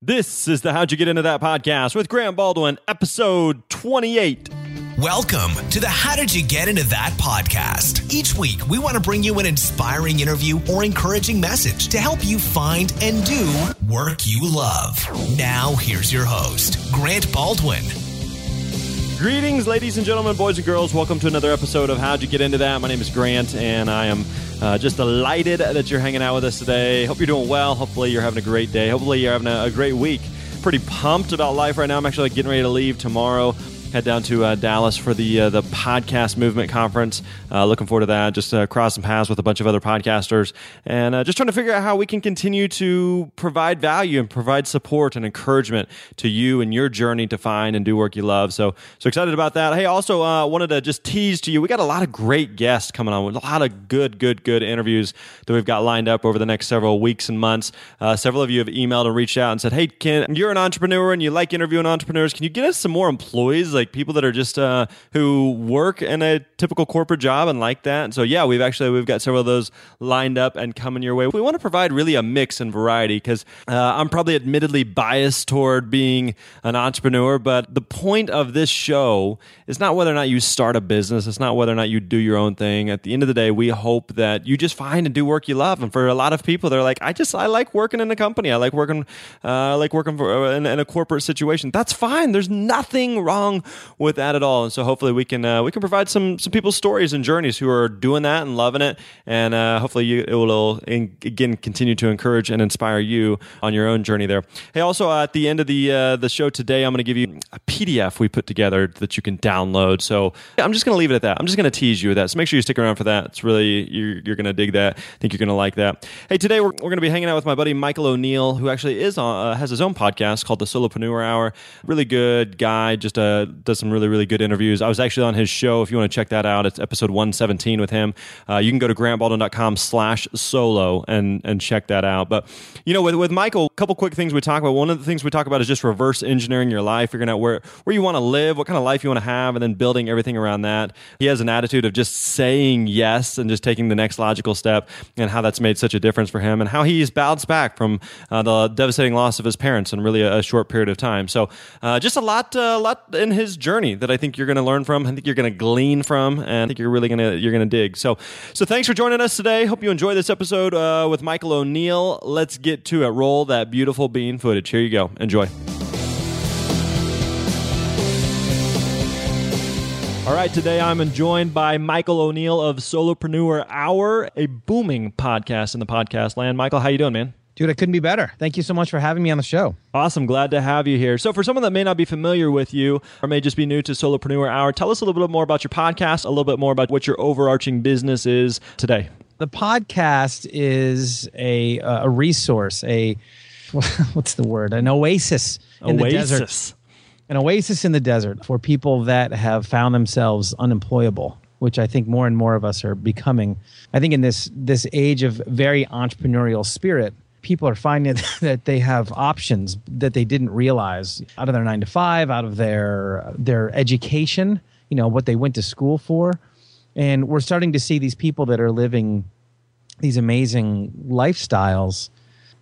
This is the How'd You Get Into That podcast with Grant Baldwin, episode 28. Welcome to the How Did You Get Into That podcast. Each week, we want to bring you an inspiring interview or encouraging message to help you find and do work you love. Now, here's your host, Grant Baldwin. Greetings, ladies and gentlemen, boys and girls. Welcome to another episode of How'd You Get Into That. My name is Grant, and I am uh, just delighted that you're hanging out with us today. Hope you're doing well. Hopefully, you're having a great day. Hopefully, you're having a, a great week. Pretty pumped about life right now. I'm actually getting ready to leave tomorrow head down to uh, Dallas for the uh, the podcast movement conference. Uh, looking forward to that. Just uh, cross some paths with a bunch of other podcasters, and uh, just trying to figure out how we can continue to provide value and provide support and encouragement to you and your journey to find and do work you love. So so excited about that. Hey, also uh, wanted to just tease to you. We got a lot of great guests coming on with a lot of good good good interviews that we've got lined up over the next several weeks and months. several of you have emailed and reached out and said, "Hey, Ken, you're an entrepreneur and you like interviewing entrepreneurs. Can you get us some more employees?" Like people that are just uh, who work in a typical corporate job and like that. And so yeah, we've actually we've got several of those lined up and coming your way. We want to provide really a mix and variety because uh, I'm probably admittedly biased toward being an entrepreneur, but the point of this show is not whether or not you start a business. It's not whether or not you do your own thing. At the end of the day, we hope that you just find and do work you love. And for a lot of people, they're like, I just I like working in a company. I like working uh, I like working for, uh, in, in a corporate situation. That's fine. There's nothing wrong with that at all. And so hopefully we can uh, we can provide some some people's stories and journeys who are doing that and loving it, and uh, hopefully you, it will again continue to encourage and inspire you on your own journey there. Hey, also uh, at the end of the uh, the show today, I'm going to give you a PDF we put together that you can download. So I'm just going to leave it at that. I'm just going to tease you with that. So make sure you stick around for that. It's really you're, you're going to dig that. I think you're going to like that. Hey, today we're, we're going to be hanging out with my buddy Michael O'Neal, who actually is on, uh, has his own podcast called the Solopreneur Hour. Really good guy. Just uh, does some really really good interviews. I was actually on his show. If you want to check that out, it's episode 117 with him. Uh, you can go to grantbaldwin.com slash solo and, and check that out. But, you know, with, with Michael, a couple quick things we talk about. One of the things we talk about is just reverse engineering your life, figuring out where, where you want to live, what kind of life you want to have, and then building everything around that. He has an attitude of just saying yes and just taking the next logical step and how that's made such a difference for him and how he's bounced back from uh, the devastating loss of his parents in really a, a short period of time. So uh, just a lot, a uh, lot in his journey that I think you're going to learn from. I think you're going to glean from, and I think you're really going to you're going to dig. So, so thanks for joining us today. Hope you enjoy this episode uh, with Michael O'Neal. Let's get to it. Roll that beautiful bean footage. Here you go. Enjoy. All right, today I'm joined by Michael O'Neal of Solopreneur Hour, a booming podcast in the podcast land. Michael, how you doing, man? Dude, I couldn't be better. Thank you so much for having me on the show. Awesome. Glad to have you here. So, for someone that may not be familiar with you or may just be new to Solopreneur Hour, tell us a little bit more about your podcast, a little bit more about what your overarching business is today. The podcast is a, uh, a resource, a what's the word? An oasis in oasis. the desert. An oasis in the desert for people that have found themselves unemployable which I think more and more of us are becoming. I think in this this age of very entrepreneurial spirit, people are finding that they have options that they didn't realize out of their nine to five, out of their their education, you know, what they went to school for. And we're starting to see these people that are living these amazing lifestyles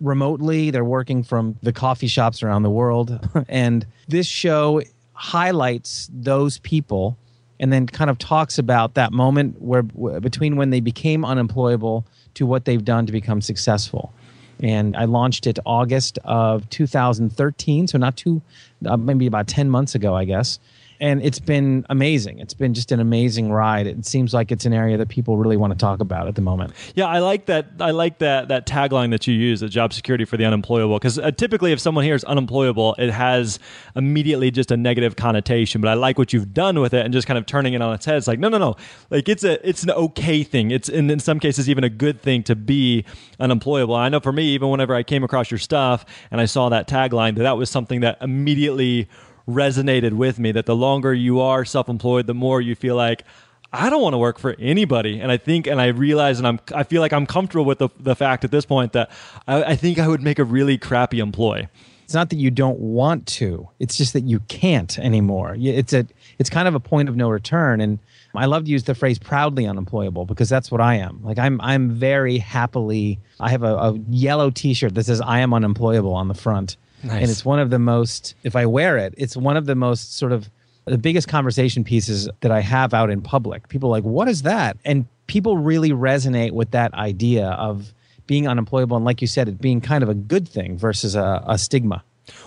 remotely. They're working from the coffee shops around the world. and this show highlights those people and then kind of talks about that moment where between when they became unemployable to what they've done to become successful and I launched it August of 2013, so not too, uh, maybe about 10 months ago, I guess and it's been amazing. It's been just an amazing ride. It seems like it's an area that people really want to talk about at the moment. Yeah, I like that. I like that that tagline that you use, the job security for the unemployable, because uh, typically if someone here is unemployable, it has immediately just a negative connotation. But I like what you've done with it and just kind of turning it on its head. It's like no, no, no. Like it's a it's an okay thing. It's in, in some cases even a good thing to be unemployable. I know for me, even whenever I came across your stuff and I saw that tagline, that that was something that immediately resonated with me that the longer you are self-employed, the more you feel like I don't want to work for anybody. And I think, and I realize, and I'm, I feel like I'm comfortable with the, the fact at this point that I, I think I would make a really crappy employee. It's not that you don't want to; it's just that you can't anymore. It's a, it's kind of a point of no return. And I love to use the phrase "proudly unemployable" because that's what I am. Like I'm, I'm very happily. I have a, a yellow T-shirt that says "I am unemployable" on the front Nice. And it's one of the most, if I wear it, it's one of the most sort of the biggest conversation pieces that I have out in public. People like, what is that? And people really resonate with that idea of being unemployable. And like you said, it being kind of a good thing versus a, a stigma.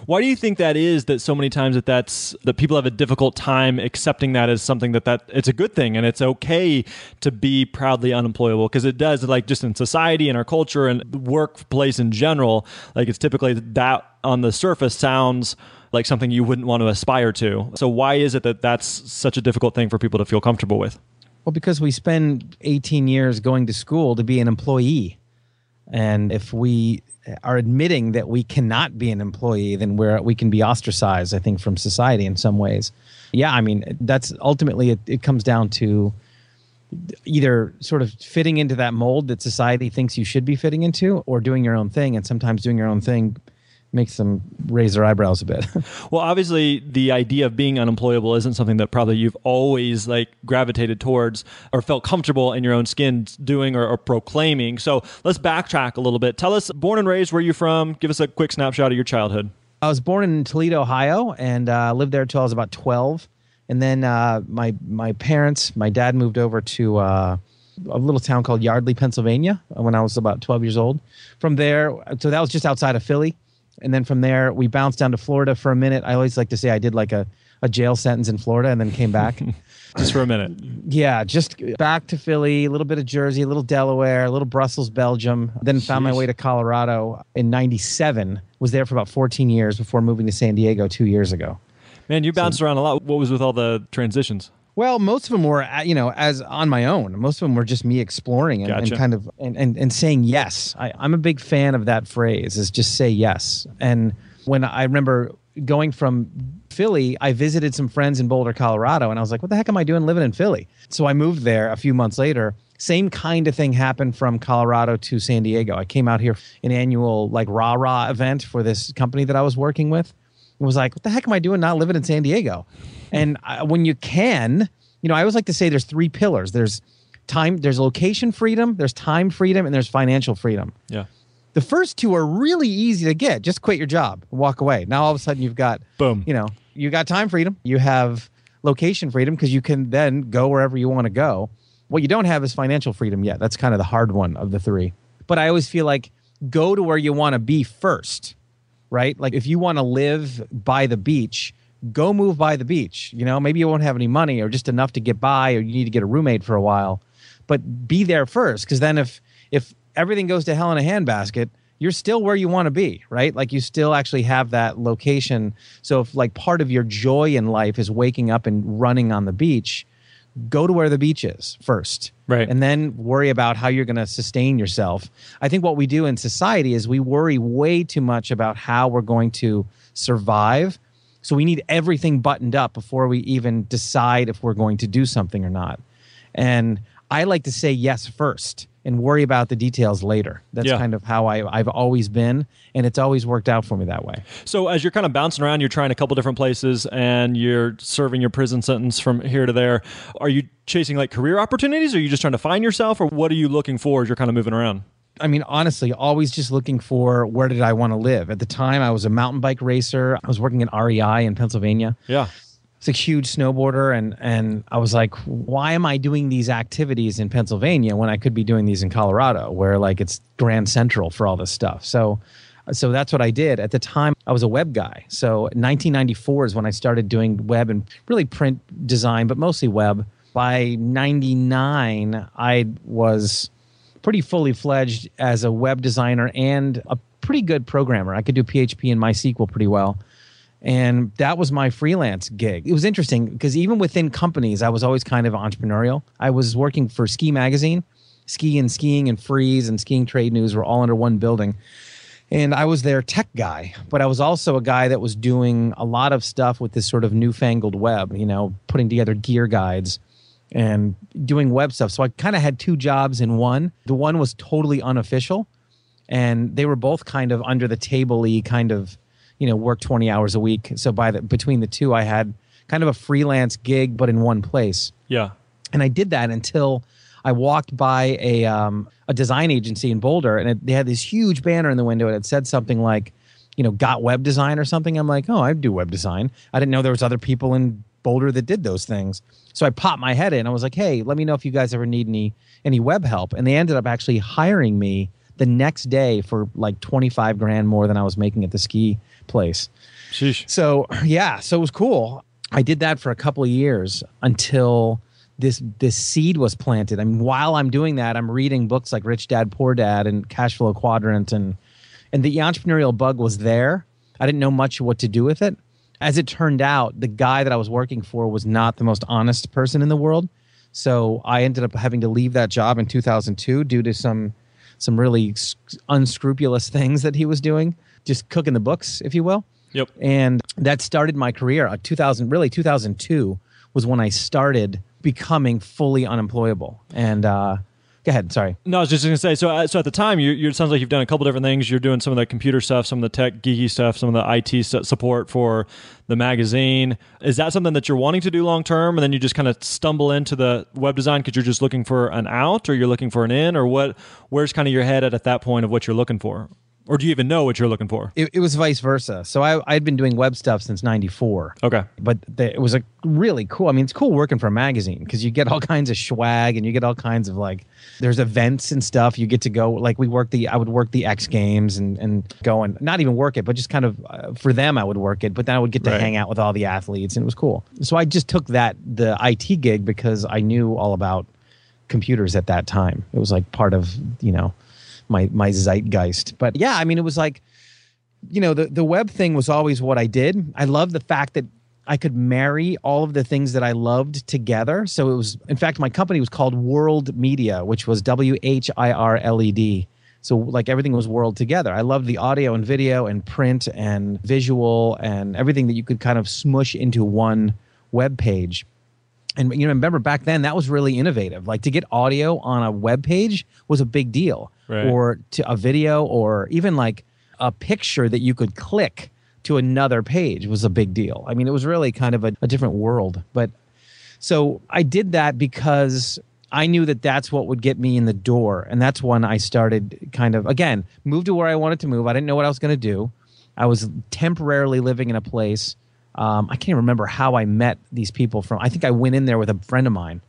Why do you think that is that so many times that that's that people have a difficult time accepting that as something that that it's a good thing and it's okay to be proudly unemployable because it does like just in society and our culture and workplace in general like it's typically that on the surface sounds like something you wouldn't want to aspire to. So why is it that that's such a difficult thing for people to feel comfortable with? Well, because we spend 18 years going to school to be an employee. And if we are admitting that we cannot be an employee, then we're, we can be ostracized, I think, from society in some ways. Yeah, I mean, that's ultimately it, it comes down to either sort of fitting into that mold that society thinks you should be fitting into or doing your own thing. And sometimes doing your own thing makes them raise their eyebrows a bit. well, obviously, the idea of being unemployable isn't something that probably you've always like gravitated towards or felt comfortable in your own skin doing or, or proclaiming. So let's backtrack a little bit. Tell us, born and raised, where you from? Give us a quick snapshot of your childhood. I was born in Toledo, Ohio, and uh, lived there until I was about twelve. And then uh, my my parents, my dad moved over to. Uh, a little town called Yardley, Pennsylvania, when I was about 12 years old. From there, so that was just outside of Philly and then from there we bounced down to Florida for a minute. I always like to say I did like a, a jail sentence in Florida and then came back. just for a minute. Yeah, just back to Philly, a little bit of Jersey, a little Delaware, a little Brussels, Belgium. Then Jeez. found my way to Colorado in 97. Was there for about 14 years before moving to San Diego 2 years ago. Man, you bounced so, around a lot. What was with all the transitions? Well, most of them were, uh, you know, as on my own. Most of them were just me exploring and, gotcha. and kind of and, and, and saying yes. I, I'm a big fan of that phrase is just say yes. And when I remember going from Philly, I visited some friends in Boulder, Colorado, and I was like, what the heck am I doing living in Philly? So I moved there a few months later. Same kind of thing happened from Colorado to San Diego. I came out here an annual like rah rah event for this company that I was working with. It was like, what the heck am I doing not living in San Diego? And I, when you can, you know, I always like to say there's three pillars. There's time, there's location freedom, there's time freedom, and there's financial freedom. Yeah. The first two are really easy to get. Just quit your job, walk away. Now all of a sudden you've got boom. You know, you got time freedom. You have location freedom because you can then go wherever you want to go. What you don't have is financial freedom yet. That's kind of the hard one of the three. But I always feel like go to where you want to be first, right? Like if you want to live by the beach, go move by the beach. You know, maybe you won't have any money or just enough to get by, or you need to get a roommate for a while. But be there first, because then if if everything goes to hell in a handbasket, you're still where you want to be, right? Like you still actually have that location. So if like part of your joy in life is waking up and running on the beach, go to where the beach is first. Right. And then worry about how you're going to sustain yourself. I think what we do in society is we worry way too much about how we're going to survive so we need everything buttoned up before we even decide if we're going to do something or not. And I like to say yes first and worry about the details later. That's yeah. kind of how I, have always been, and it's always worked out for me that way. So, as you're kind of bouncing around, you're trying a couple different places, and you're serving your prison sentence from here to there. Are you chasing like career opportunities? Or are you just trying to find yourself, or what are you looking for as you're kind of moving around? I mean, honestly, always just looking for where did I want to live. At the time, I was a mountain bike racer. I was working at REI in Pennsylvania. Yeah. It's a huge snowboarder, and and I was like, why am I doing these activities in Pennsylvania when I could be doing these in Colorado, where like it's Grand Central for all this stuff? So, so that's what I did. At the time, I was a web guy. So 1994 is when I started doing web and really print design, but mostly web. By 99, I was pretty fully fledged as a web designer and a pretty good programmer. I could do PHP and MySQL pretty well. And that was my freelance gig. It was interesting because even within companies, I was always kind of entrepreneurial. I was working for Ski Magazine. Ski and Skiing and Freeze and Skiing Trade News were all under one building. And I was their tech guy, but I was also a guy that was doing a lot of stuff with this sort of newfangled web, you know, putting together gear guides and doing web stuff. So I kind of had two jobs in one. The one was totally unofficial, and they were both kind of under the table kind of, you know, work 20 hours a week. So by the between the two, I had kind of a freelance gig, but in one place. Yeah. And I did that until I walked by a um, a design agency in Boulder, and it, they had this huge banner in the window, and it said something like, you know, got web design or something. I'm like, oh, I do web design. I didn't know there was other people in Boulder that did those things. So I popped my head in. I was like, hey, let me know if you guys ever need any any web help. And they ended up actually hiring me the next day for like 25 grand more than I was making at the ski place. Sheesh. So yeah, so it was cool. I did that for a couple of years until this this seed was planted. I mean, while I'm doing that, I'm reading books like Rich Dad Poor Dad and Cash Flow Quadrant and and the entrepreneurial bug was there. I didn't know much what to do with it. As it turned out, the guy that I was working for was not the most honest person in the world. So I ended up having to leave that job in 2002 due to some some really unscrupulous things that he was doing, just cooking the books, if you will. Yep. And that started my career. Uh, 2000, really 2002 was when I started becoming fully unemployable. And uh, Go ahead. Sorry. No, I was just going to say. So, uh, so at the time, you, you, it sounds like you've done a couple different things. You're doing some of the computer stuff, some of the tech geeky stuff, some of the IT support for the magazine. Is that something that you're wanting to do long term, and then you just kind of stumble into the web design because you're just looking for an out, or you're looking for an in, or what? Where's kind of your head at at that point of what you're looking for? Or do you even know what you're looking for? It, it was vice versa. So I I'd been doing web stuff since '94. Okay, but the, it was a really cool. I mean, it's cool working for a magazine because you get all kinds of swag and you get all kinds of like there's events and stuff. You get to go like we work the I would work the X Games and and go and not even work it, but just kind of uh, for them I would work it. But then I would get to right. hang out with all the athletes and it was cool. So I just took that the IT gig because I knew all about computers at that time. It was like part of you know my my zeitgeist. But yeah, I mean, it was like, you know, the the web thing was always what I did. I love the fact that I could marry all of the things that I loved together. So it was, in fact, my company was called Whirled Media, which was W H I R L E D. So like everything was whirled together. I loved the audio and video and print and visual and everything that you could kind of smush into one web page and you know remember back then that was really innovative. Like to get audio on a web page was a big deal. Right. or to a video or even like a picture that you could click to another page was a big deal. I mean it was really kind of a, a different world. But so i did that because i knew that that's what would get me in the door. And that's when i started kind of again moved to where i wanted to move. I didn't know what i was going to do. I was temporarily living in a place um, I can't remember how I met these people from. I think I went in there with a friend of mine,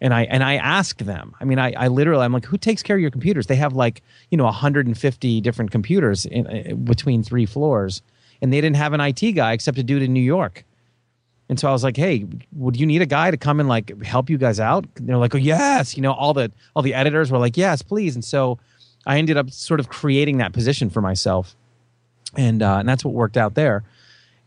and I and I asked them. I mean, I, I literally I'm like, who takes care of your computers? They have like you know 150 different computers in, uh, between three floors, and they didn't have an IT guy except a dude in New York. And so I was like, hey, would you need a guy to come and like help you guys out? They're like, oh yes, you know, all the all the editors were like, yes, please. And so I ended up sort of creating that position for myself, and uh, and that's what worked out there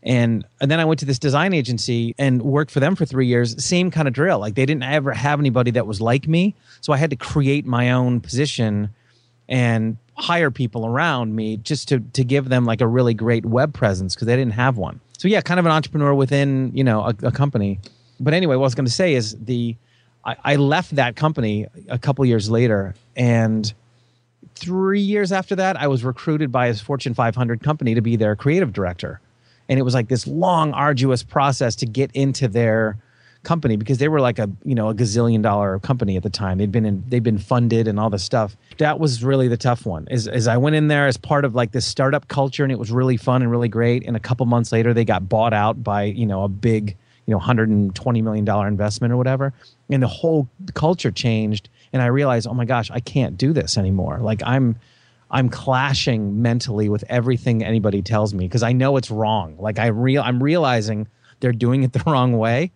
and and then I went to this design agency and worked for them for three years. Same kind of drill. Like they didn't ever have anybody that was like me, so I had to create my own position and hire people around me just to to give them like a really great web presence because they didn't have one. So yeah, kind of an entrepreneur within you know a, a company. But anyway, what I was going to say is the I, I left that company a couple years later and three years after that, I was recruited by a Fortune 500 company to be their creative director and it was like this long arduous process to get into their company because they were like a you know a gazillion dollar company at the time. They'd been in they'd been funded and all this stuff. That was really the tough one. Is as i went in there as part of like this startup culture and it was really fun and really great and a couple months later they got bought out by you know a big you know 120 million dollar investment or whatever. And the whole culture changed and i realized oh my gosh i can't do this anymore. Like i'm I'm clashing mentally with everything anybody tells me because I know it's wrong. Like I real I'm realizing they're doing it the wrong way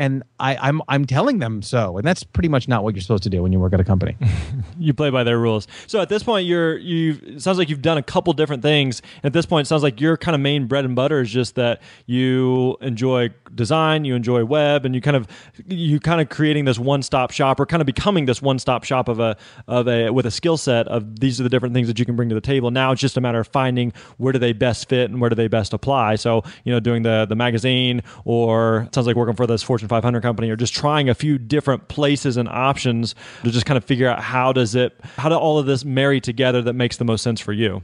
and I, I'm I'm telling them so, and that's pretty much not what you're supposed to do when you work at a company. you play by their rules. So at this point, you're you. Sounds like you've done a couple different things. At this point, it sounds like your kind of main bread and butter is just that you enjoy design, you enjoy web, and you kind of you kind of creating this one stop shop or kind of becoming this one stop shop of a of a with a skill set of these are the different things that you can bring to the table. Now it's just a matter of finding where do they best fit and where do they best apply. So you know, doing the the magazine or sounds like working for this Fortune 500 company or just trying a few different places and options to just kind of figure out how does it how do all of this marry together that makes the most sense for you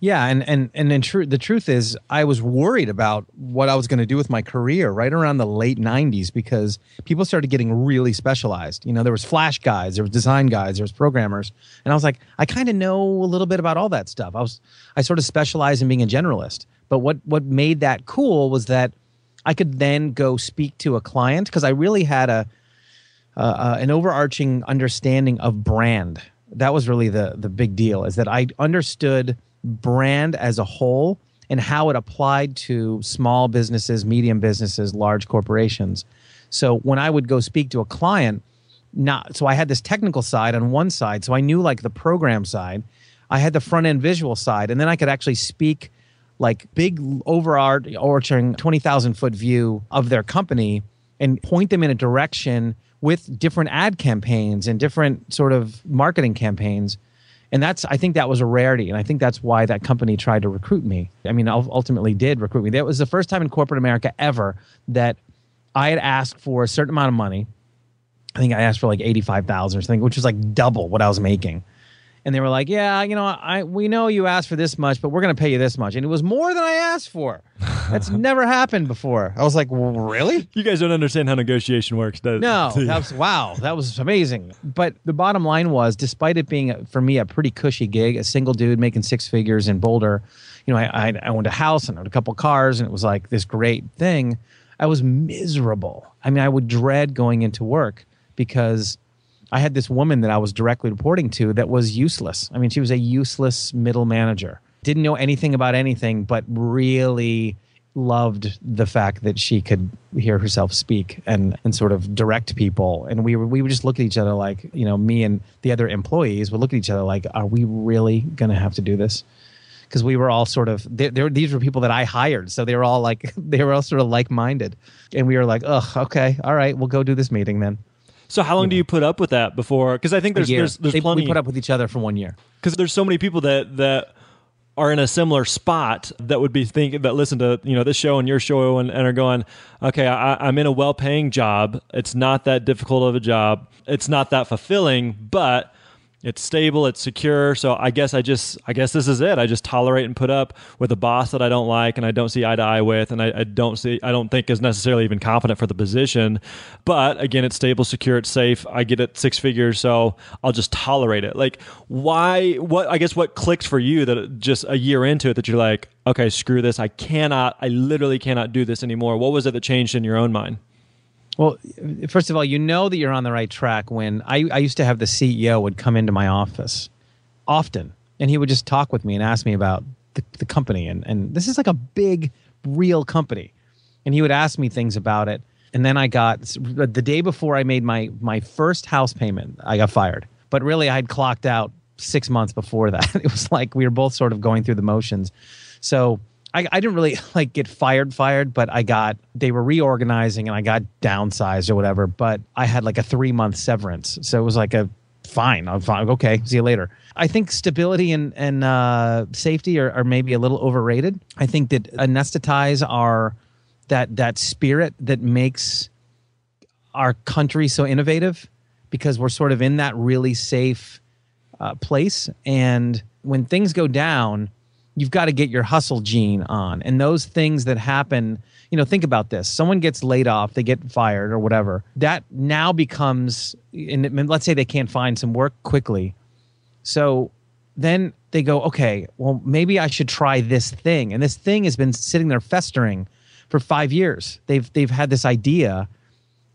Yeah, and and and in truth, the truth is, I was worried about what I was going to do with my career right around the late '90s because people started getting really specialized. You know, there was Flash guys, there was design guys, there was programmers, and I was like, I kind of know a little bit about all that stuff. I was, I sort of specialized in being a generalist. But what what made that cool was that I could then go speak to a client because I really had a uh, uh, an overarching understanding of brand. That was really the the big deal. Is that I understood brand as a whole and how it applied to small businesses, medium businesses, large corporations. So when I would go speak to a client, not so I had this technical side on one side, so I knew like the program side. I had the front end visual side, and then I could actually speak like big overarching 20,000 foot view of their company and point them in a direction with different ad campaigns and different sort of marketing campaigns. And that's i think that was a rarity. And i think that's why that company tried to recruit me. I mean ultimately did recruit me. That was the first time in corporate america ever that i had asked for a certain amount of money. I think i asked for like 85000 or something which was like double what i was making and they were like, "Yeah, you know, I we know you asked for this much, but we're going to pay you this much." And it was more than I asked for. That's never happened before. I was like, "Really?" You guys don't understand how negotiation works, does No, that was wow, that was amazing. But the bottom line was, despite it being for me a pretty cushy gig, a single dude making six figures in Boulder, you know, I, I owned a house and owned a couple cars, and it was like this great thing. I was miserable. I mean, I would dread going into work because I had this woman that I was directly reporting to that was useless. I mean, she was a useless middle manager. Didn't know anything about anything, but really loved the fact that she could hear herself speak and and sort of direct people. And we we would just look at each other like, you know, me and the other employees would look at each other like, are we really going to have to do this? Because we were all sort of they, these were people that I hired, so they were all like they were all sort of like minded, and we were like, oh, okay, all right, we'll go do this meeting then. So how long you do you put up with that before? Because I think there's there's there's they, plenty. We put up with each other for one year. Because there's so many people that that are in a similar spot that would be thinking that listen to you know this show and your show and, and are going, okay, I, I'm in a well-paying job. It's not that difficult of a job. It's not that fulfilling, but it's stable, it's secure. So I guess I just I guess this is it. I just tolerate and put up with a boss that I don't like and I don't see eye to eye with, and I, I don't see I don't think is necessarily even confident for the position. But again, it's stable, secure, it's safe. I get it six figures, so I'll just tolerate it. Like why? What I guess what clicked for you that just a year into it that you're like, okay, screw this. I cannot. I literally cannot do this anymore. What was it that changed in your own mind? Well, first of all, you know that you're on the right track when I, I used to have the CEO would come into my office often and he would just talk with me and ask me about the, the company. And, and this is like a big, real company. And he would ask me things about it. And then I got the day before I made my, my first house payment, I got fired. But really, I had clocked out six months before that. It was like we were both sort of going through the motions. So I, I didn't really like get fired, fired, but I got they were reorganizing and I got downsized or whatever. But I had like a three month severance, so it was like a fine. I'm fine. Okay, see you later. I think stability and and uh, safety are, are maybe a little overrated. I think that anesthetize are that that spirit that makes our country so innovative because we're sort of in that really safe uh, place and when things go down you've got to get your hustle gene on. And those things that happen, you know, think about this. Someone gets laid off, they get fired or whatever. That now becomes, and let's say they can't find some work quickly. So then they go, okay, well, maybe I should try this thing. And this thing has been sitting there festering for five years. They've, they've had this idea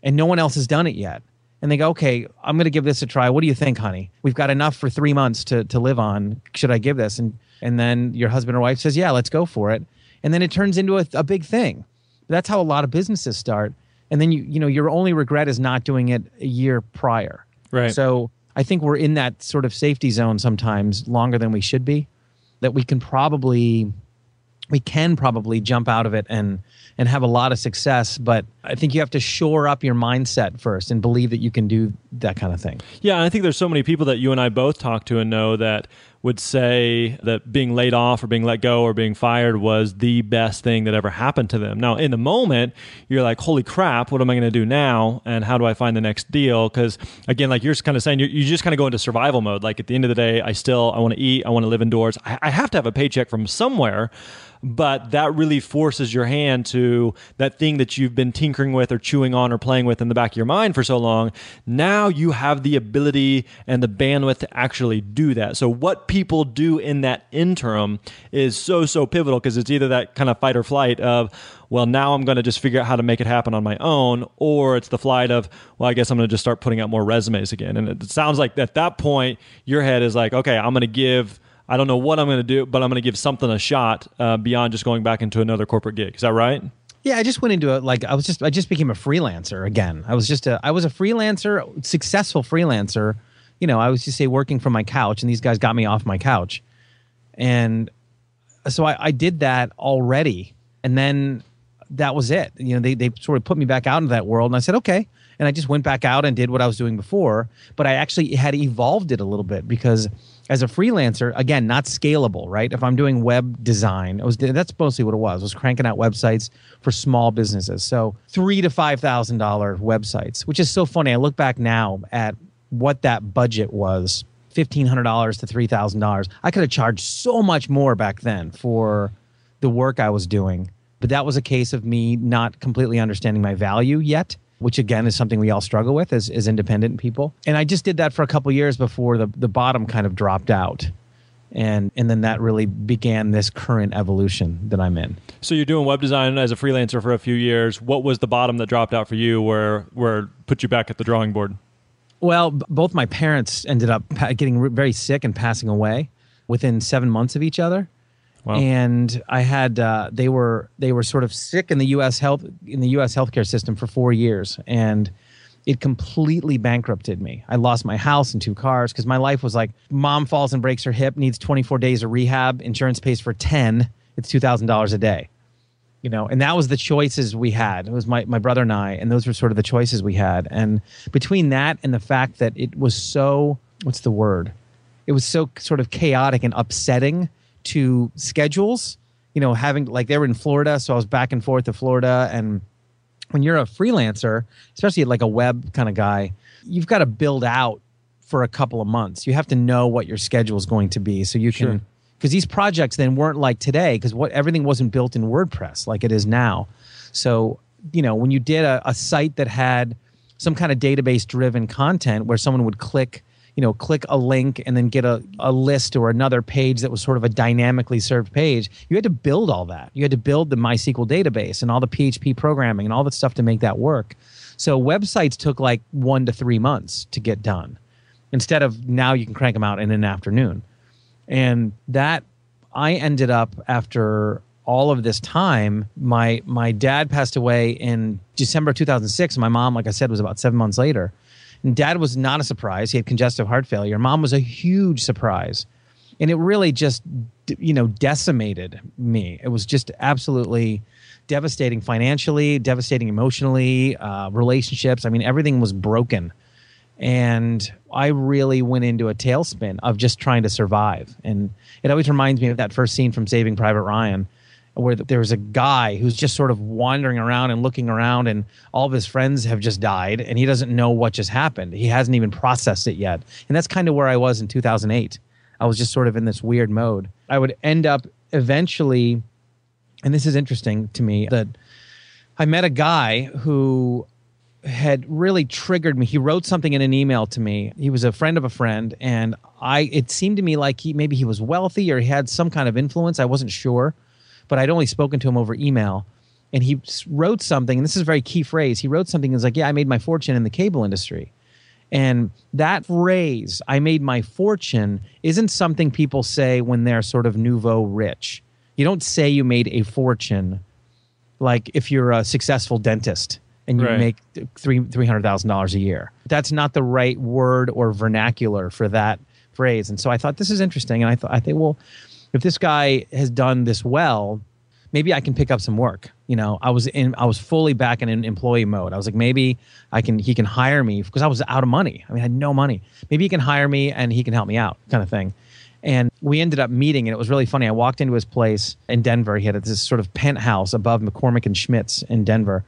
and no one else has done it yet. And they go, okay, I'm going to give this a try. What do you think, honey? We've got enough for three months to, to live on. Should I give this? And and then your husband or wife says, "Yeah, let's go for it," and then it turns into a, a big thing. That's how a lot of businesses start. And then you you know your only regret is not doing it a year prior. Right. So I think we're in that sort of safety zone sometimes longer than we should be. That we can probably we can probably jump out of it and and have a lot of success but i think you have to shore up your mindset first and believe that you can do that kind of thing yeah i think there's so many people that you and i both talk to and know that would say that being laid off or being let go or being fired was the best thing that ever happened to them. Now, in the moment, you're like, holy crap, what am I going to do now? And how do I find the next deal? Because, again, like you're kind of saying, you just kind of go into survival mode. Like at the end of the day, I still, I want to eat, I want to live indoors. I, I have to have a paycheck from somewhere but that really forces your hand to that thing that you've been tinkering with or chewing on or playing with in the back of your mind for so long. Now you have the ability and the bandwidth to actually do that. So, what people do in that interim is so, so pivotal because it's either that kind of fight or flight of, well, now I'm going to just figure out how to make it happen on my own, or it's the flight of, well, I guess I'm going to just start putting out more resumes again. And it sounds like at that point, your head is like, okay, I'm going to give I don't know what I'm going to do, but I'm going to give something a shot uh, beyond just going back into another corporate gig. Is that right? Yeah, I just went into it like I was just I just became a freelancer again. I was just a I was a freelancer, successful freelancer. You know, I was just say working from my couch, and these guys got me off my couch, and so I, I did that already, and then that was it. You know, they they sort of put me back out into that world, and I said okay, and I just went back out and did what I was doing before, but I actually had evolved it a little bit because as a freelancer, again, not scalable, right? If I'm doing web design, was that's mostly what it was. Was cranking out websites for small businesses. So three to five thousand dollar websites, which is so funny. I look back now at what that budget was. Fifteen hundred dollars to three thousand dollars. I could have charged so much more back then for the work I was doing, but that was a case of me not completely understanding my value yet which again is something we all struggle with as, as independent people. And I just did that for a couple years before the, the bottom kind of dropped out. And, and then that really began this current evolution that I'm in. So you're doing web design as a freelancer for a few years. What was the bottom that dropped out for you where, where put you back at the drawing board? Well, b- both my parents ended up getting very sick and passing away within seven months of each other. Wow. And I had uh, they were they were sort of sick in the U.S. health in the U.S. healthcare system for four years, and it completely bankrupted me. I lost my house and two cars because my life was like mom falls and breaks her hip, needs 24 days of rehab, insurance pays for 10, it's $2,000 a day. You know, and that was the choices we had. It was my, my brother and I, and those were sort of the choices we had. And between that and the fact that it was so, what's the word? It was so sort of chaotic and upsetting to schedules. You know, having like they were in Florida, so I was back and forth to Florida. And when you're a freelancer, especially like a web kind of guy, you've got to build out for a couple of months. You have to know what your schedule is going to be, so you can. Because these projects then weren't like today, because what everything wasn't built in WordPress like it is now. So you know, when you did a, a site that had some kind of database driven content where someone would click you know click a link and then get a, a list or another page that was sort of a dynamically served page you had to build all that. You had to build the mysql database and all the php programming and all the stuff to make that work. So websites took like one to three months to get done instead of now you can crank them out in an afternoon and that i ended up after all of this time my my dad passed away in december 2006 my mom like i said was about seven months later and dad was not a surprise. He had congestive heart failure. Mom was a huge surprise. And it really just, you know, decimated me. It was just absolutely devastating financially, devastating emotionally, uh, relationships. I mean, everything was broken. And I really went into a tailspin of just trying to survive. And it always reminds me of that first scene from Saving Private Ryan where there was a guy who's just sort of wandering around and looking around and all of his friends have just died and he doesn't know what just happened. He hasn't even processed it yet. And that's kind of where i was in 2008 i was just sort of in this weird mode. I would end up eventually and this is interesting to me that i met a guy who had really triggered me he wrote something in an email to me he was a friend of a friend and i it seemed to me like he maybe he was wealthy or he had some kind of influence i wasn't sure but I'd only spoken to him over email. And he wrote something, and this is a very key phrase. He wrote something that's like, Yeah, I made my fortune in the cable industry. And that phrase, I made my fortune, isn't something people say when they're sort of nouveau rich. You don't say you made a fortune like if you're a successful dentist and you right. make three three hundred thousand dollars a year. That's not the right word or vernacular for that phrase. And so I thought this is interesting, and I thought I think well, if this guy has done this well, maybe I can pick up some work. You know, I was in, I was fully back in an employee mode. I was like, maybe I can, he can hire me because I was out of money. I mean, I had no money. Maybe he can hire me and he can help me out, kind of thing. And we ended up meeting, and it was really funny. I walked into his place in Denver. He had this sort of penthouse above McCormick and Schmick's in Denver.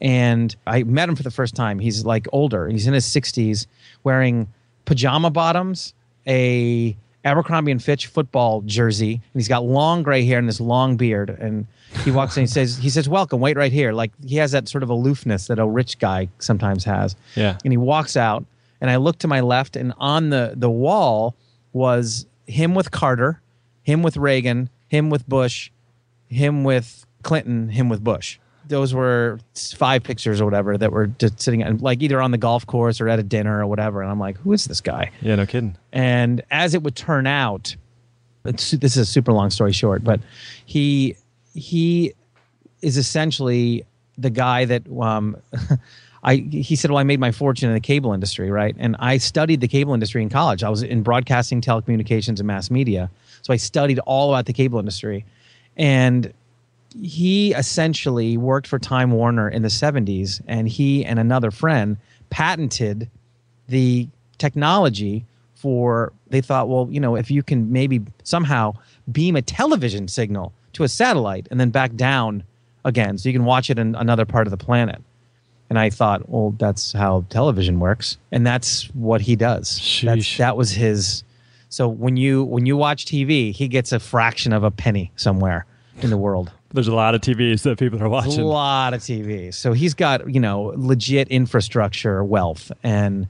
And I met him for the first time. He's like older. He's in his 60s, wearing pajama bottoms, a Abercrombie and Fitch football jersey, and he's got long gray hair and this long beard. And he walks in. He says, "He says, welcome. Wait right here." Like he has that sort of aloofness that a rich guy sometimes has. Yeah. And he walks out, and I look to my left, and on the the wall was him with Carter, him with Reagan, him with Bush, him with Clinton, him with Bush. Those were five pictures or whatever that were just sitting like either on the golf course or at a dinner or whatever. And I'm like, who is this guy? Yeah, no kidding. And as it would turn out, this is a super long story short, but he he is essentially the guy that um, I he said, "Well, I made my fortune in the cable industry, right?" And I studied the cable industry in college. I was in broadcasting, telecommunications, and mass media, so I studied all about the cable industry. And he essentially worked for Time Warner in the '70s, and he and another friend patented the technology for. They thought, well, you know, if you can maybe somehow beam a television signal to a satellite and then back down again, so you can watch it in another part of the planet and I thought, well, that's how television works, and that's what he does. that was his. So when you when you watch TV, he gets a fraction of a penny somewhere in the world. There's a lot of TVs that people are watching. A lot of TVs. So he's got you know legit infrastructure wealth and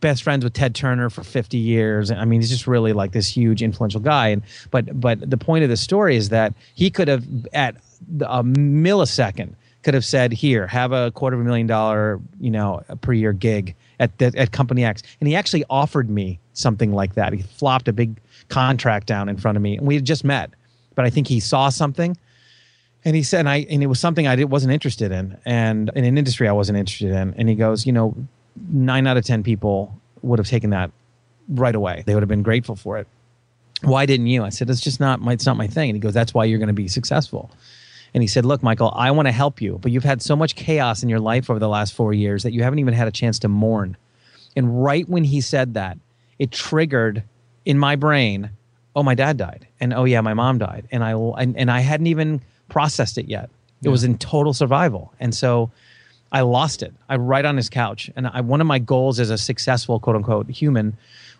best friends with Ted Turner for 50 years. I mean, he's just really like this huge influential guy. And but but the point of the story is that he could have at a millisecond could have said, "Here, have a quarter of a million dollar, you know, per year gig at the, at Company X," and he actually offered me something like that. He flopped a big contract down in front of me, and we had just met, but I think he saw something, and he said, and "I," and it was something I wasn't interested in, and in an industry I wasn't interested in, and he goes, "You know, nine out of ten people would have taken that right away. They would have been grateful for it." Why didn't you? I said, "It's just not my. It's not my thing." And he goes, "That's why you're going to be successful." and he said, Look, Michael, I want to help you, but you've had so much chaos in your life over the last four years that you haven't even had a chance to mourn. And right when he said that, it triggered in my brain, Oh, my dad died. And oh, yeah, my mom died. And I, and, and I hadn't even processed it yet. It yeah. was in total survival. And so I lost it. I right on his couch. And I, one of my goals as a successful, quote unquote, human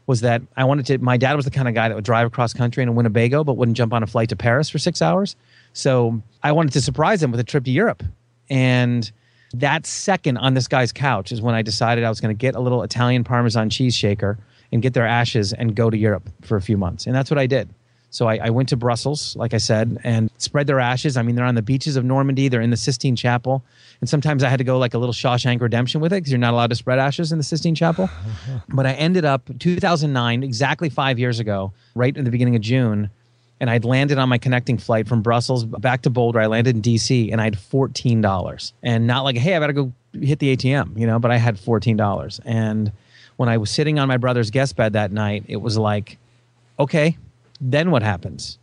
was that I wanted to. My dad was the kind of guy that would drive across country in a Winnebago, but wouldn't jump on a flight to Paris for six hours. So I wanted to surprise him with a trip to Europe. And that second on this guy's couch is when I decided I was going to get a little Italian Parmesan cheese shaker and get their ashes and go to Europe for a few months. And that's what I did. So I, I, went to Brussels, like I said, and spread their ashes. I mean, they're on the beaches of Normandy. They're in the Sistine Chapel, and sometimes I had to go like a little Shawshank Redemption with it because you're not allowed to spread ashes in the Sistine Chapel. but I ended up 2009, exactly five years ago, right in the beginning of June and I'd landed on my connecting flight from Brussels back to Boulder. I landed in DC and I had fourteen dollars, and not like, hey, I gotta go hit the ATM, you know, but I had fourteen dollars. And when I was sitting on my brother's guest bed that night, it was like, okay, then what happens?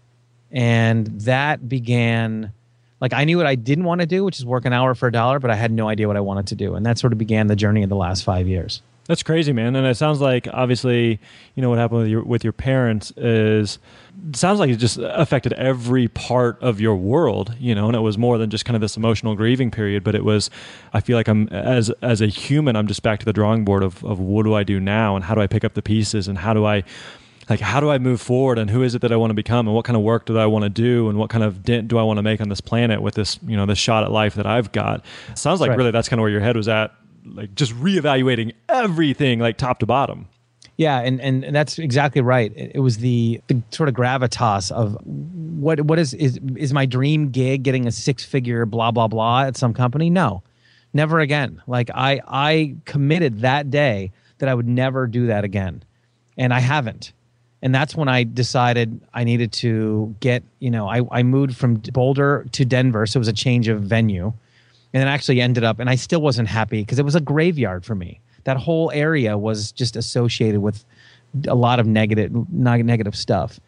And that began. Like I knew what I didn't want to do, which is work an hour for a dollar, but I had no idea what I wanted to do, and that sort of began the journey of the last five years. That's crazy, man. And it sounds like obviously, you know, what happened with your with your parents is sounds like it just affected every part of your world, you know, and it was more than just kind of this emotional grieving period, but it was I feel like I'm as as a human, I'm just back to the drawing board of of what do I do now and how do I pick up the pieces and how do I like how do I move forward and who is it that I want to become and what kind of work do I want to do and what kind of dent do I want to make on this planet with this, you know, this shot at life that I've got. sounds like right. really that's kind of where your head was at like just reevaluating everything like top to bottom. Yeah, and, and, and that's exactly right. It, it was the, the sort of gravitas of what what is is is my dream gig getting a six figure blah blah blah at some company? No, never again. Like I I committed that day that I would never do that again, and I haven't. And that's when I decided I needed to get you know I I moved from Boulder to Denver, so it was a change of venue. And then actually ended up and i still wasn't happy because it was a graveyard for me. That whole area was just associated with a lot of negative negative stuff.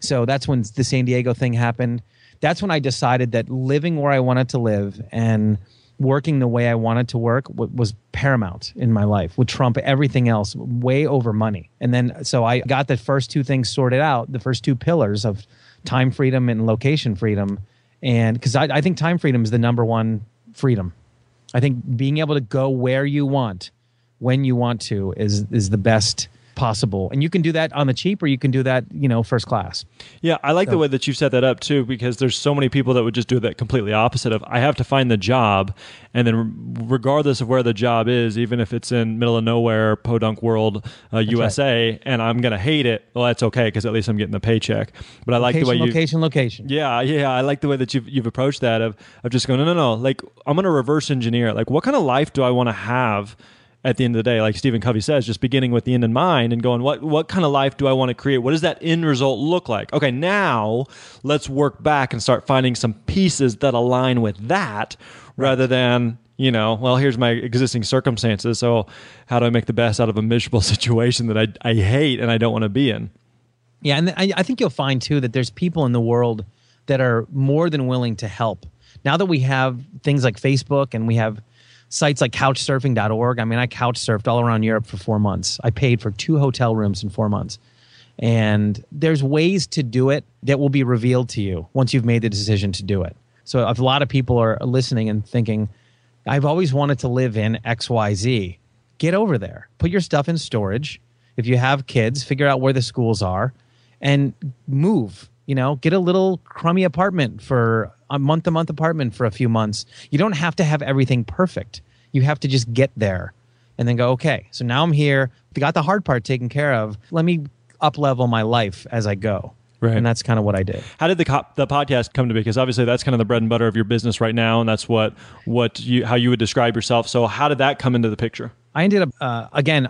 So that's when the san diego thing happened. That's when i decided that living where i wanted to live and working the way I wanted to work was paramount in my life, would trump everything else way over money. And then, so I got the first two things sorted out, the first two pillars of time freedom and location freedom. And because I, I think time freedom is the number one freedom. I think being able to go where you want, when you want to, is is the best possible. And you can do that on the cheap or you can do that, you know, first class. Yeah, I like so. the way that you set that up too, because there's so many people that would just do that completely opposite of I have to find the job and then regardless of where the job is, even if it's in middle of nowhere, podunk world, uh, USA, right. and I'm going to hate it, well, that's okay because at least I'm getting the paycheck. But I like location, the way you location, location. Yeah, yeah, I like the way that you've you've approached that of of just going no, no, no. Like I'm going to reverse engineer. Like what kind of life do I want to have? At the end of the day, like Stephen Covey says, just beginning with the end in mind and going, what what kind of life do I want to create? What does that end result look like? Okay, now let's work back and start finding some pieces that align with that, right. rather than you know, well, here's my existing circumstances. So how do I make the best out of a miserable situation that I I hate and I don't want to be in? Yeah, and I, I think you'll find too that there's people in the world that are more than willing to help. Now that we have things like Facebook and we have sites like couchsurfing.org. I mean, I couch surfed all around Europe for four months. I paid for two hotel rooms in four months. And there's ways to do it that will be revealed to you once you've made the decision to do it. So if a lot of people are listening and thinking, I've always wanted to live in XYZ, get over there. Put your stuff in storage. If you have kids, figure out where the schools are and move. You know, get a little crummy apartment for a month to month apartment for a few months. You don't have to have everything perfect. You have to just get there and then go, okay, so now I'm here. Got the hard part taken care of. Let me up level my life as I go. Right. And that's kind of what I did. How did the co- the podcast come to be? Because obviously that's kind of the bread and butter of your business right now, and that's what what you how you would describe yourself. So how did that come into the picture? I ended up uh, again.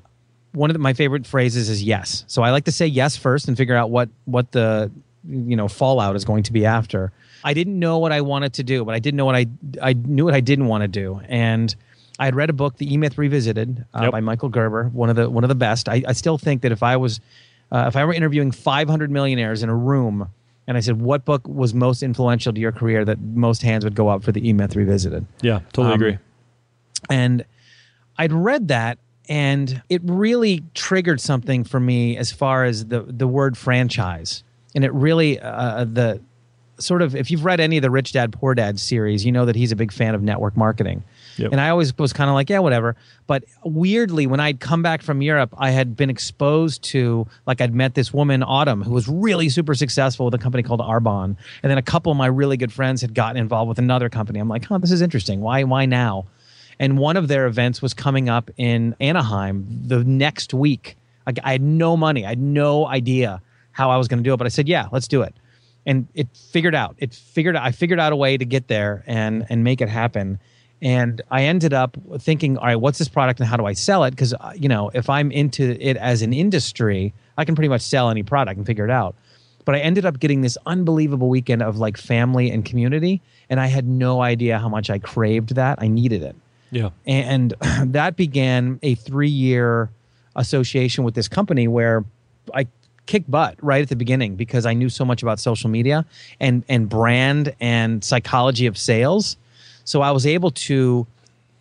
One of the, my favorite phrases is yes. So I like to say yes first and figure out what what the you know fallout is going to be after. I didn't know what I wanted to do, but I didn't know what I I knew what I didn't want to do, and I had read a book, The E Myth Revisited, uh, yep. by Michael Gerber, one of the one of the best. I, I still think that if I was uh, if I were interviewing 500 millionaires in a room, and I said, "What book was most influential to your career?" that most hands would go up for The E Myth Revisited. Yeah, totally um, agree. And I'd read that, and it really triggered something for me as far as the the word franchise, and it really uh, the sort of if you've read any of the Rich Dad Poor Dad series, you know that he's a big fan of network marketing. Yep. And I always was kind of like, yeah, whatever. But weirdly, when I'd come back from Europe, I had been exposed to, like, I'd met this woman, Autumn, who was really super successful with a company called Arbonne. And then a couple of my really good friends had gotten involved with another company. I'm like, huh, this is interesting. Why, why now? And one of their events was coming up in Anaheim the next week. I, I had no money. I had no idea how I was going to do it. But I said, yeah, let's do it and it figured out it figured out. i figured out a way to get there and and make it happen. And i ended up thinking all right what's this product and how do i sell it? Because you know if i'm into it as an industry i can pretty much sell any product and figure it out. But i ended up getting this unbelievable weekend of like family and community and i had no idea how much i craved that. I needed it. Yeah. And that began a three year association with this company where i kick butt right at the beginning because I knew so much about social media and and brand and psychology of sales. So I was able to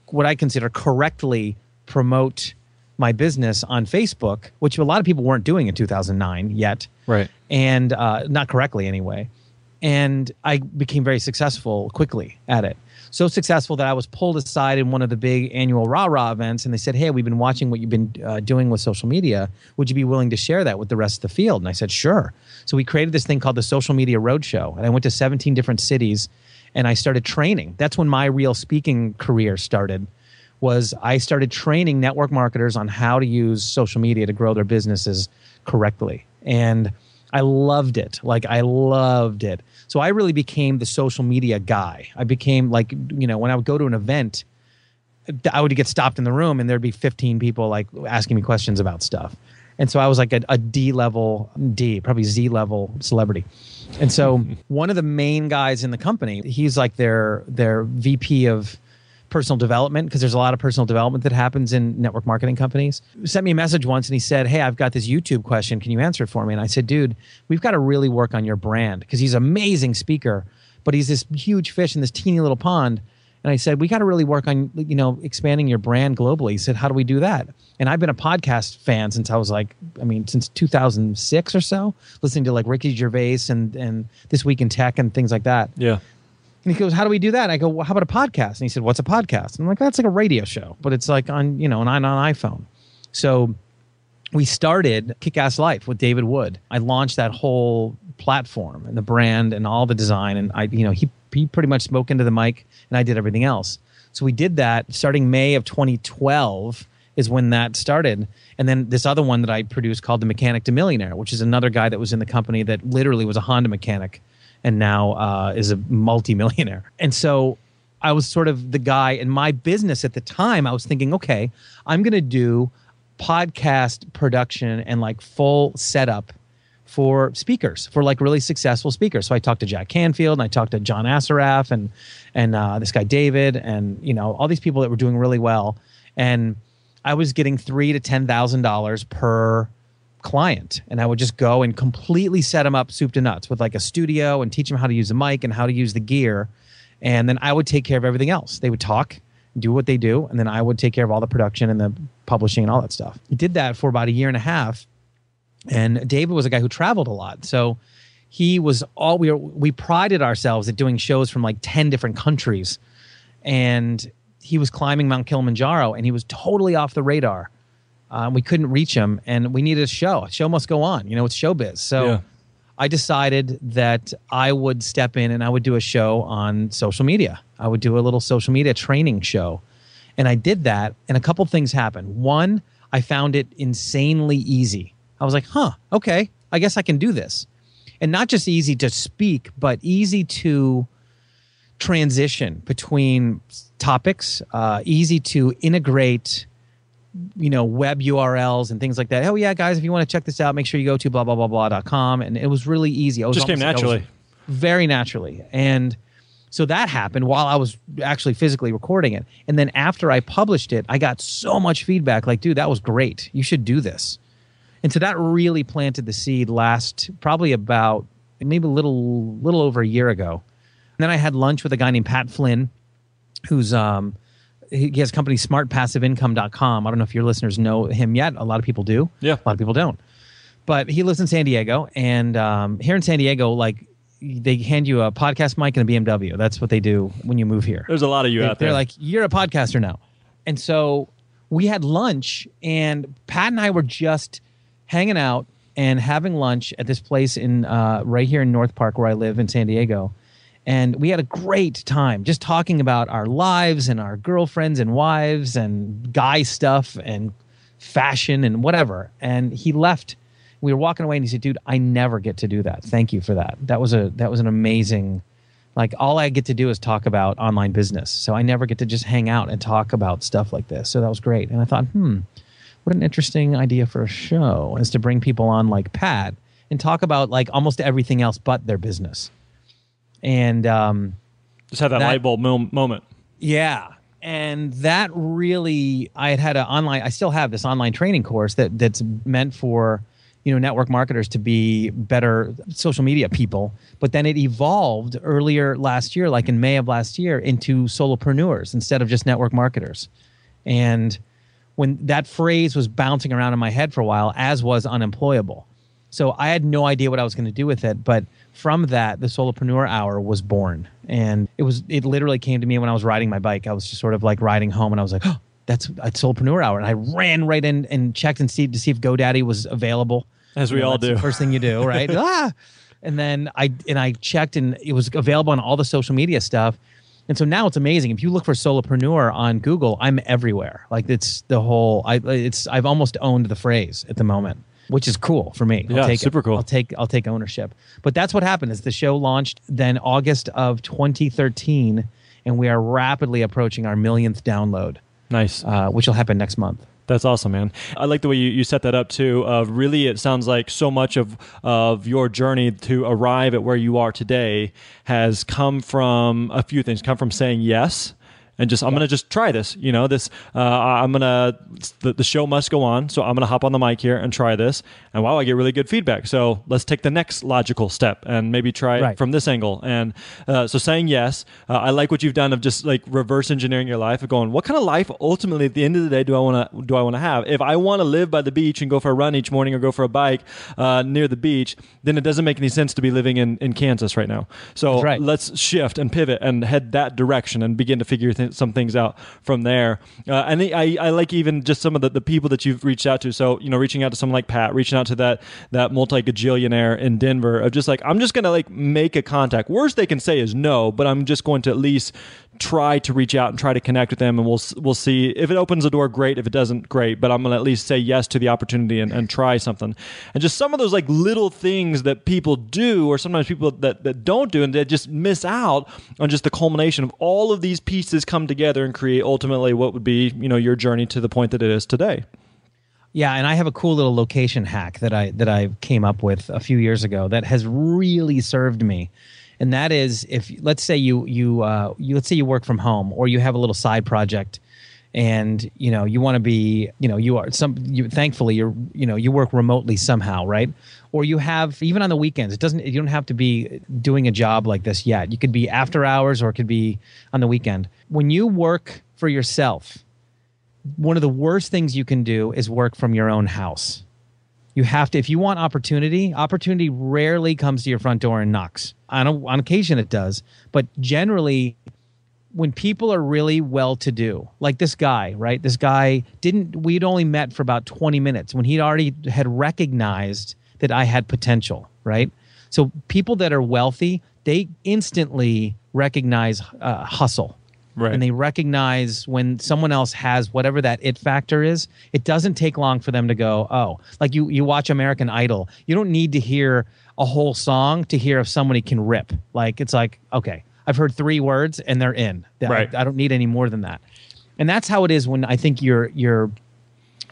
what I consider correctly promote my business on Facebook, which a lot of people weren't doing in 2009 yet. Right. And uh, not correctly anyway. And I became very successful quickly at it so successful that I was pulled aside in one of the big annual rah rah events, and they said, "Hey, we've been watching what you've been uh, doing with social media. Would you be willing to share that with the rest of the field?" And I said, "Sure." So we created this thing called the Social Media Roadshow, and I went to 17 different cities, and I started training. That's when my real speaking career started. Was I started training network marketers on how to use social media to grow their businesses correctly, and I loved it. Like I loved it. So I really became the social media guy. I became like, you know, when I would go to an event, I would get stopped in the room and there'd be 15 people like asking me questions about stuff. And so I was like a, a D level, D, probably Z level celebrity. And so one of the main guys in the company, he's like their their VP of personal development because there's a lot of personal development that happens in network marketing companies. Sent me a message once and he said, Hey, I've got this YouTube question. Can you answer it for me? And I said, Dude, we've got to really work on your brand because he's an amazing speaker, but he's this huge fish in this teeny little pond. And I said, we got to really work on, you know, expanding your brand globally. He said, how do we do that? And I've been a podcast fan since I was like, I mean, since 2006 or so, listening to like Ricky Gervais and, and This Week in Tech and things like that. Yeah. And he goes, how do we do that? I go, well, how about a podcast? And he said, what's a podcast? And I'm like, that's like a radio show, but it's like on, you know, on, on iPhone. So we started Kick Ass Life with David Wood. I launched that whole platform and the brand and all the design. And I, you know, he, he pretty much spoke into the mic and I did everything else. So we did that starting May of 2012 is when that started. And then this other one that I produced called The Mechanic to Millionaire, which is another guy that was in the company that literally was a Honda mechanic and now uh, is a multimillionaire. And so I was sort of the guy in my business at the time. I was thinking, okay, I'm going to do podcast production and like full setup for speakers, for like really successful speakers. So I talked to Jack Canfield and I talked to John Assaraf and and uh, this guy David and you know all these people that were doing really well. And I was getting three to ten thousand dollars per client, and I would just go and completely set them up soup to nuts with like a studio and teach them how to use a mic and how to use the gear, and then I would take care of everything else. They would talk, do what they do, and then I would take care of all the production and the publishing and all that stuff. He did that for about a year and a half and David was a guy who traveled a lot. So he was all we were, we prided ourselves at doing shows from like 10 different countries. And he was climbing Mount Kilimanjaro and he was totally off the radar. Uh, we couldn't reach him and we needed a show. A show must go on. You know, it's showbiz. So yeah. I decided that I would step in and I would do a show on social media. I would do a little social media training show. And I did that and a couple things happened. One, I found it insanely easy I was like, huh, okay, I guess I can do this. And not just easy to speak, but easy to transition between topics, uh, easy to integrate, you know, web URLs and things like that. Oh, yeah, guys, if you want to check this out, make sure you go to blah, blah, blah, blah.com. And it was really easy. It was just came naturally. Very naturally. And so that happened while I was actually physically recording it. And then after I published it, I got so much feedback like, dude, that was great. You should do this. And so that really planted the seed last probably about maybe a little little over a year ago. And then I had lunch with a guy named Pat Flynn, who's um he has a company smartpassiveincome.com. I don't know if your listeners know him yet. A lot of people do. Yeah. A lot of people don't. But he lives in San Diego and um, here in San Diego like they hand you a podcast mic and a BMW. That's what they do when you move here. There's a lot of you they, out there. They're like, you're a podcaster now. And so we had lunch, and Pat and I were just hanging out and having lunch at this place in uh, right here in North Park where I live in San Diego. And we had a great time just talking about our lives and our girlfriends and wives and guy stuff and fashion and whatever. And he left. We were walking away and he said, "Dude, I never get to do that. Thank you for that. That was a that was an amazing like all I get to do is talk about online business. So I never get to just hang out and talk about stuff like this. So that was great. And I thought, hmm, what an interesting idea for a show is to bring people on like Pat and talk about like almost everything else but their business. And um, just had that, that light bulb moment. Yeah. And that really, I had had an online, I still have this online training course that that's meant for, you know, network marketers to be better social media people. But then it evolved earlier last year, like in May of last year, into solopreneurs instead of just network marketers. And when that phrase was bouncing around in my head for a while, as was unemployable. So I had no idea what I was going to do with it, but from that, the solopreneur hour was born, and it was it literally came to me when I was riding my bike. I was just sort of like riding home, and I was like, oh, "That's a solopreneur hour," and I ran right in and checked and see to see if GoDaddy was available. As we you know, all do, first thing you do, right? ah, and then I and I checked, and it was available on all the social media stuff. And so now it's amazing. If you look for solopreneur on Google, I'm everywhere. Like it's the whole. I it's I've almost owned the phrase at the moment, which is cool for me. I'll yeah, take super it. cool. I'll take I'll take ownership. But that's what happened. Is the show launched then August of 2013, and we are rapidly approaching our millionth download. Nice, uh, which will happen next month. That's awesome, man. I like the way you, you set that up too. Uh, really, it sounds like so much of of your journey to arrive at where you are today has come from a few things. Come from saying yes and just I'm gonna just try this. You know, this uh, I'm gonna the, the show must go on, so I'm gonna hop on the mic here and try this. And wow, I get really good feedback. So let's take the next logical step and maybe try right. it from this angle. And uh, so saying yes, uh, I like what you've done of just like reverse engineering your life of going, what kind of life ultimately at the end of the day do I want to do I want to have? If I want to live by the beach and go for a run each morning or go for a bike uh, near the beach, then it doesn't make any sense to be living in, in Kansas right now. So right. let's shift and pivot and head that direction and begin to figure th- some things out from there. Uh, and I, I like even just some of the, the people that you've reached out to. So, you know, reaching out to someone like Pat, reaching out to that, that multi gajillionaire in Denver of just like, I'm just going to like make a contact. Worst they can say is no, but I'm just going to at least try to reach out and try to connect with them and we'll we'll see. If it opens the door great. If it doesn't great. But i'm to at least say yes to the opportunity and, and try something. And just some of those like little things that people do or sometimes people that, that don't do and they just miss out on just the culmination of all of these pieces come together and create ultimately what would be you know your journey to the point that it is today. Yeah, and I have a cool little location hack that I that I came up with a few years ago that has really served me and that is if let's say you you uh, you let's say you work from home or you have a little side project and you know you want to be you know you are some you thankfully you're you know you work remotely somehow right? Or you have even on the weekends it doesn't you don't have to be doing a job like this yet. You could be after hours or it could be on the weekend. When you work for yourself one of the worst things you can do is work from your own house you have to if you want opportunity opportunity rarely comes to your front door and knocks. On, a, on occasion it does but generally when people are really well to do like this guy right? This guy didn't we'd only met for about 20 minutes when he'd already had recognized that i had potential right? So people that are wealthy they instantly recognize uh, hustle Right. And they recognize when someone else has whatever that it factor is, it doesn't take long for them to go, oh, like you, you watch American Idol. You don't need to hear a whole song to hear if somebody can rip. Like, it's like, okay, I've heard three words and they're in. Right. I, I don't need any more than that. And that's how it is when I think you're, you're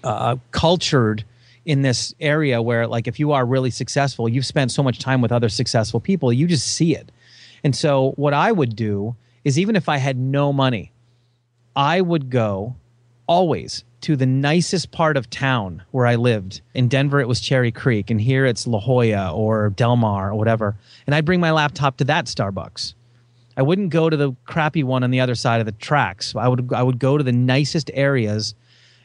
uh, cultured in this area where, like, if you are really successful, you've spent so much time with other successful people, you just see it. And so, what I would do is even if I had no money, I would go always to the nicest part of town where I lived. In Denver, it was Cherry Creek, and here it's La Jolla or Del Mar or whatever. And I'd bring my laptop to that Starbucks. I wouldn't go to the crappy one on the other side of the tracks. I would I would go to the nicest areas,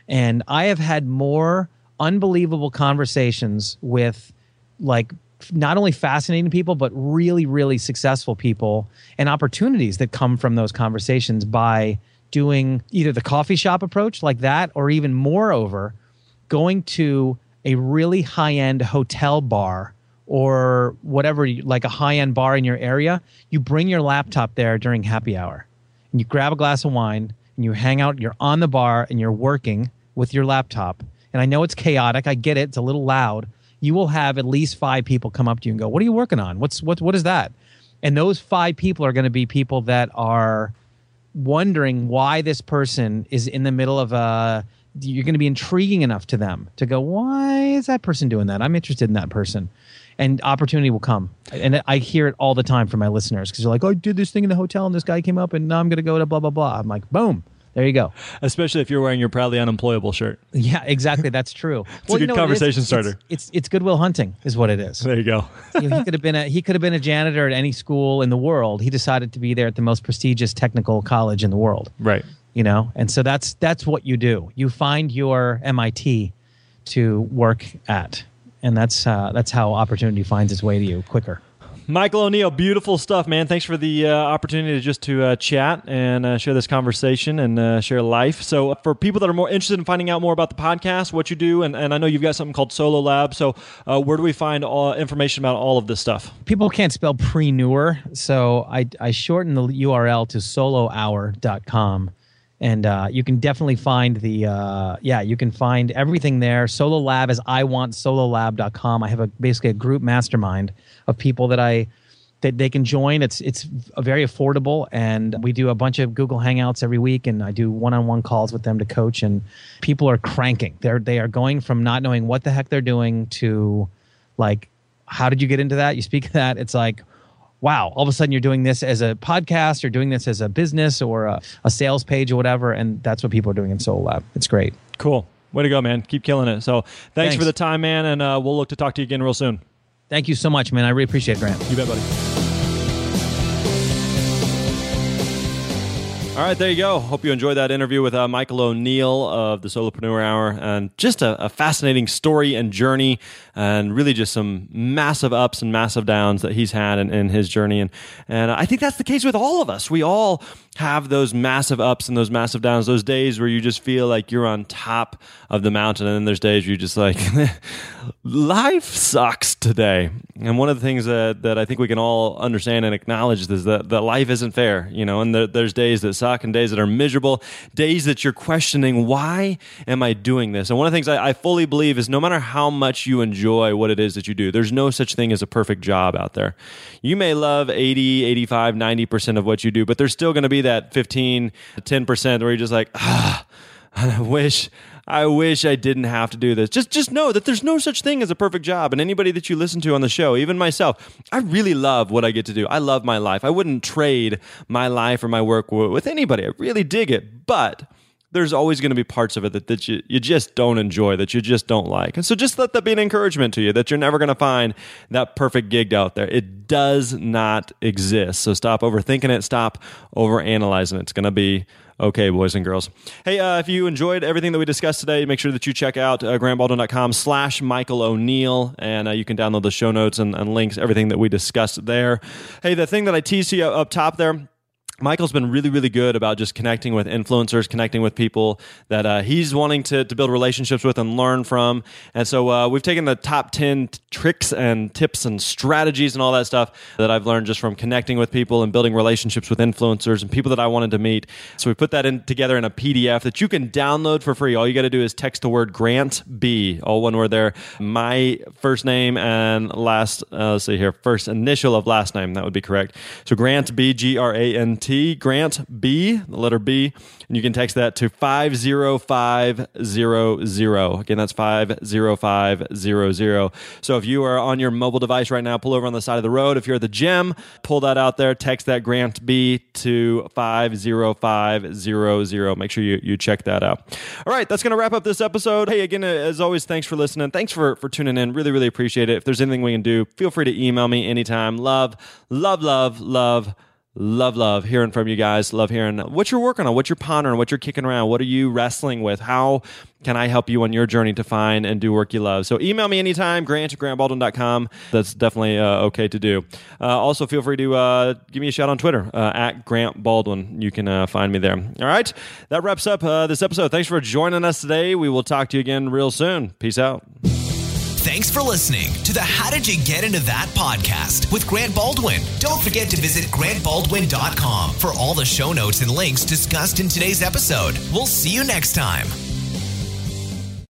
and I have had more unbelievable conversations with like not only fascinating people, but really, really successful people and opportunities that come from those conversations by doing either the coffee shop approach like that, or even moreover, going to a really high end hotel bar or whatever, like a high end bar in your area. You bring your laptop there during happy hour and you grab a glass of wine and you hang out, you're on the bar and you're working with your laptop. And I know it's chaotic. I get it. It's a little loud, you will have at least five people come up to you and go, "What are you working on? What's what what is that?" And those five people are going to be people that are wondering why this person is in the middle of a you're going to be intriguing enough to them to go, "Why is that person doing that? I'm interested in that person." And opportunity will come. And I hear it all the time from my listeners because they're like, "Oh, I did this thing in the hotel and this guy came up and now I'm going to go to blah blah blah." I'm like, "Boom." There you go. Especially if you're wearing your proudly unemployable shirt. Yeah, exactly. That's true. it's well, a good you know, conversation it's, starter. It's, it's, it's Goodwill Hunting, is what it is. There you go. you know, he could have been a he could have been a janitor at any school in the world. He decided to be there at the most prestigious technical college in the world. Right. You know, and so that's that's what you do. You find your MIT to work at, and that's uh, that's how opportunity finds its way to you quicker. Michael O'Neal, beautiful stuff, man. Thanks for the uh, opportunity to just to uh, chat and uh, share this conversation and uh, share life. So, uh, for people that are more interested in finding out more about the podcast, what you do, and, and I know you've got something called Solo Lab. So, uh, where do we find all information about all of this stuff? People can't spell preneur, so I, I shorten the URL to solohour.com and uh, you can definitely find the uh, yeah you can find everything there. Solo lab is i want sololab.com i have a basically a group mastermind of people that i that they can join. It's it's very affordable and we do a bunch of google hangouts every week and i do one-on-one calls with them to coach and people are cranking. They're they are going from not knowing what the heck they're doing to like how did you get into that? You speak that. It's like wow, all of a sudden you're doing this as a podcast, you're doing this as a business or a, a sales page or whatever. And that's what people are doing in Solo Lab. It's great. Cool. Way to go, man. Keep killing it. So thanks, thanks. for the time, man. And uh, we'll look to talk to you again real soon. Thank you so much, man. I really appreciate it, Grant. You bet, buddy. All right, there you go. Hope you enjoyed that interview with uh, Michael O'Neal of the Solopreneur Hour, and just a, a, fascinating story and journey, and really just some massive ups and massive downs that he's had in, in his journey. And and I think that's the case with all of us. We all have those massive ups and those massive downs, those days where you just feel like you're on top of the mountain, and then there's days where you're just like, life sucks today. And one of the things that, that I think we can all understand and acknowledge is that, that life isn't fair, you know, and there, there's days that suck and days that are miserable, days that you're questioning, why am I doing this? And one of the things I, I fully believe is no matter how much you enjoy what it is that you do, there's no such thing as a perfect job out there. You may love 80, 85, 90% of what you do, but there's still going to be that 15, 10% where you're just like, ah, I wish I wish I didn't have to do this. Just just know that there's no such thing as a perfect job. And anybody that you listen to on the show, even myself, I really love what I get to do. I love my life. I wouldn't trade my life or my work with anybody. I really dig it. But there's always going to be parts of it that, that you, you just don't enjoy, that you just don't like. And so just let that be an encouragement to you that you're never going to find that perfect gig out there. It does not exist. So stop overthinking it, stop overanalyzing it. It's going to be okay, boys and girls. Hey, uh, if you enjoyed everything that we discussed today, make sure that you check out uh, grantbaldwin.com slash Michael O'Neal, and uh, you can download the show notes and, and links, everything that we discussed there. Hey, the thing that I teased you up top there, Michael's been really, really good about just connecting with influencers, connecting with people that uh, he's wanting to, to build relationships with and learn from. And so uh, we've taken the top 10 tricks and tips and strategies and all that stuff that I've learned just from connecting with people and building relationships with influencers and people that I wanted to meet. So we put that in together in a PDF that you can download for free. All you got to do is text the word Grant B, all one word there. My first name and last, uh, let's see here, first initial of last name. That would be correct. So Grant B, G R A N T, Grant B, the letter B, and you can text that to 50500. Again, that's 50500. So if you are on your mobile device right now, pull over on the side of the road. If you're at the gym, pull that out there, text that Grant B to 50500. Make sure you, you check that out. All right, that's going to wrap up this episode. Hey, again, as always, thanks for listening. Thanks for, for tuning in. Really, really appreciate it. If there's anything we can do, feel free to email me anytime. Love, love, love, love Love, love hearing from you guys. Love hearing what you're working on, what you're pondering, what you're kicking around. What are you wrestling with? How can I help you on your journey to find and do work you love? So email me anytime, grant at grantbaldwin.com. That's definitely uh, okay to do. Uh, also, feel free to uh, give me a shout on Twitter uh, at Grant Baldwin. You can uh, find me there. All right. That wraps up uh, this episode. Thanks for joining us today. We will talk to you again real soon. Peace out. Thanks for listening to the How Did You Get Into That podcast with Grant Baldwin. Don't forget to visit grantbaldwin.com for all the show notes and links discussed in today's episode. We'll see you next time.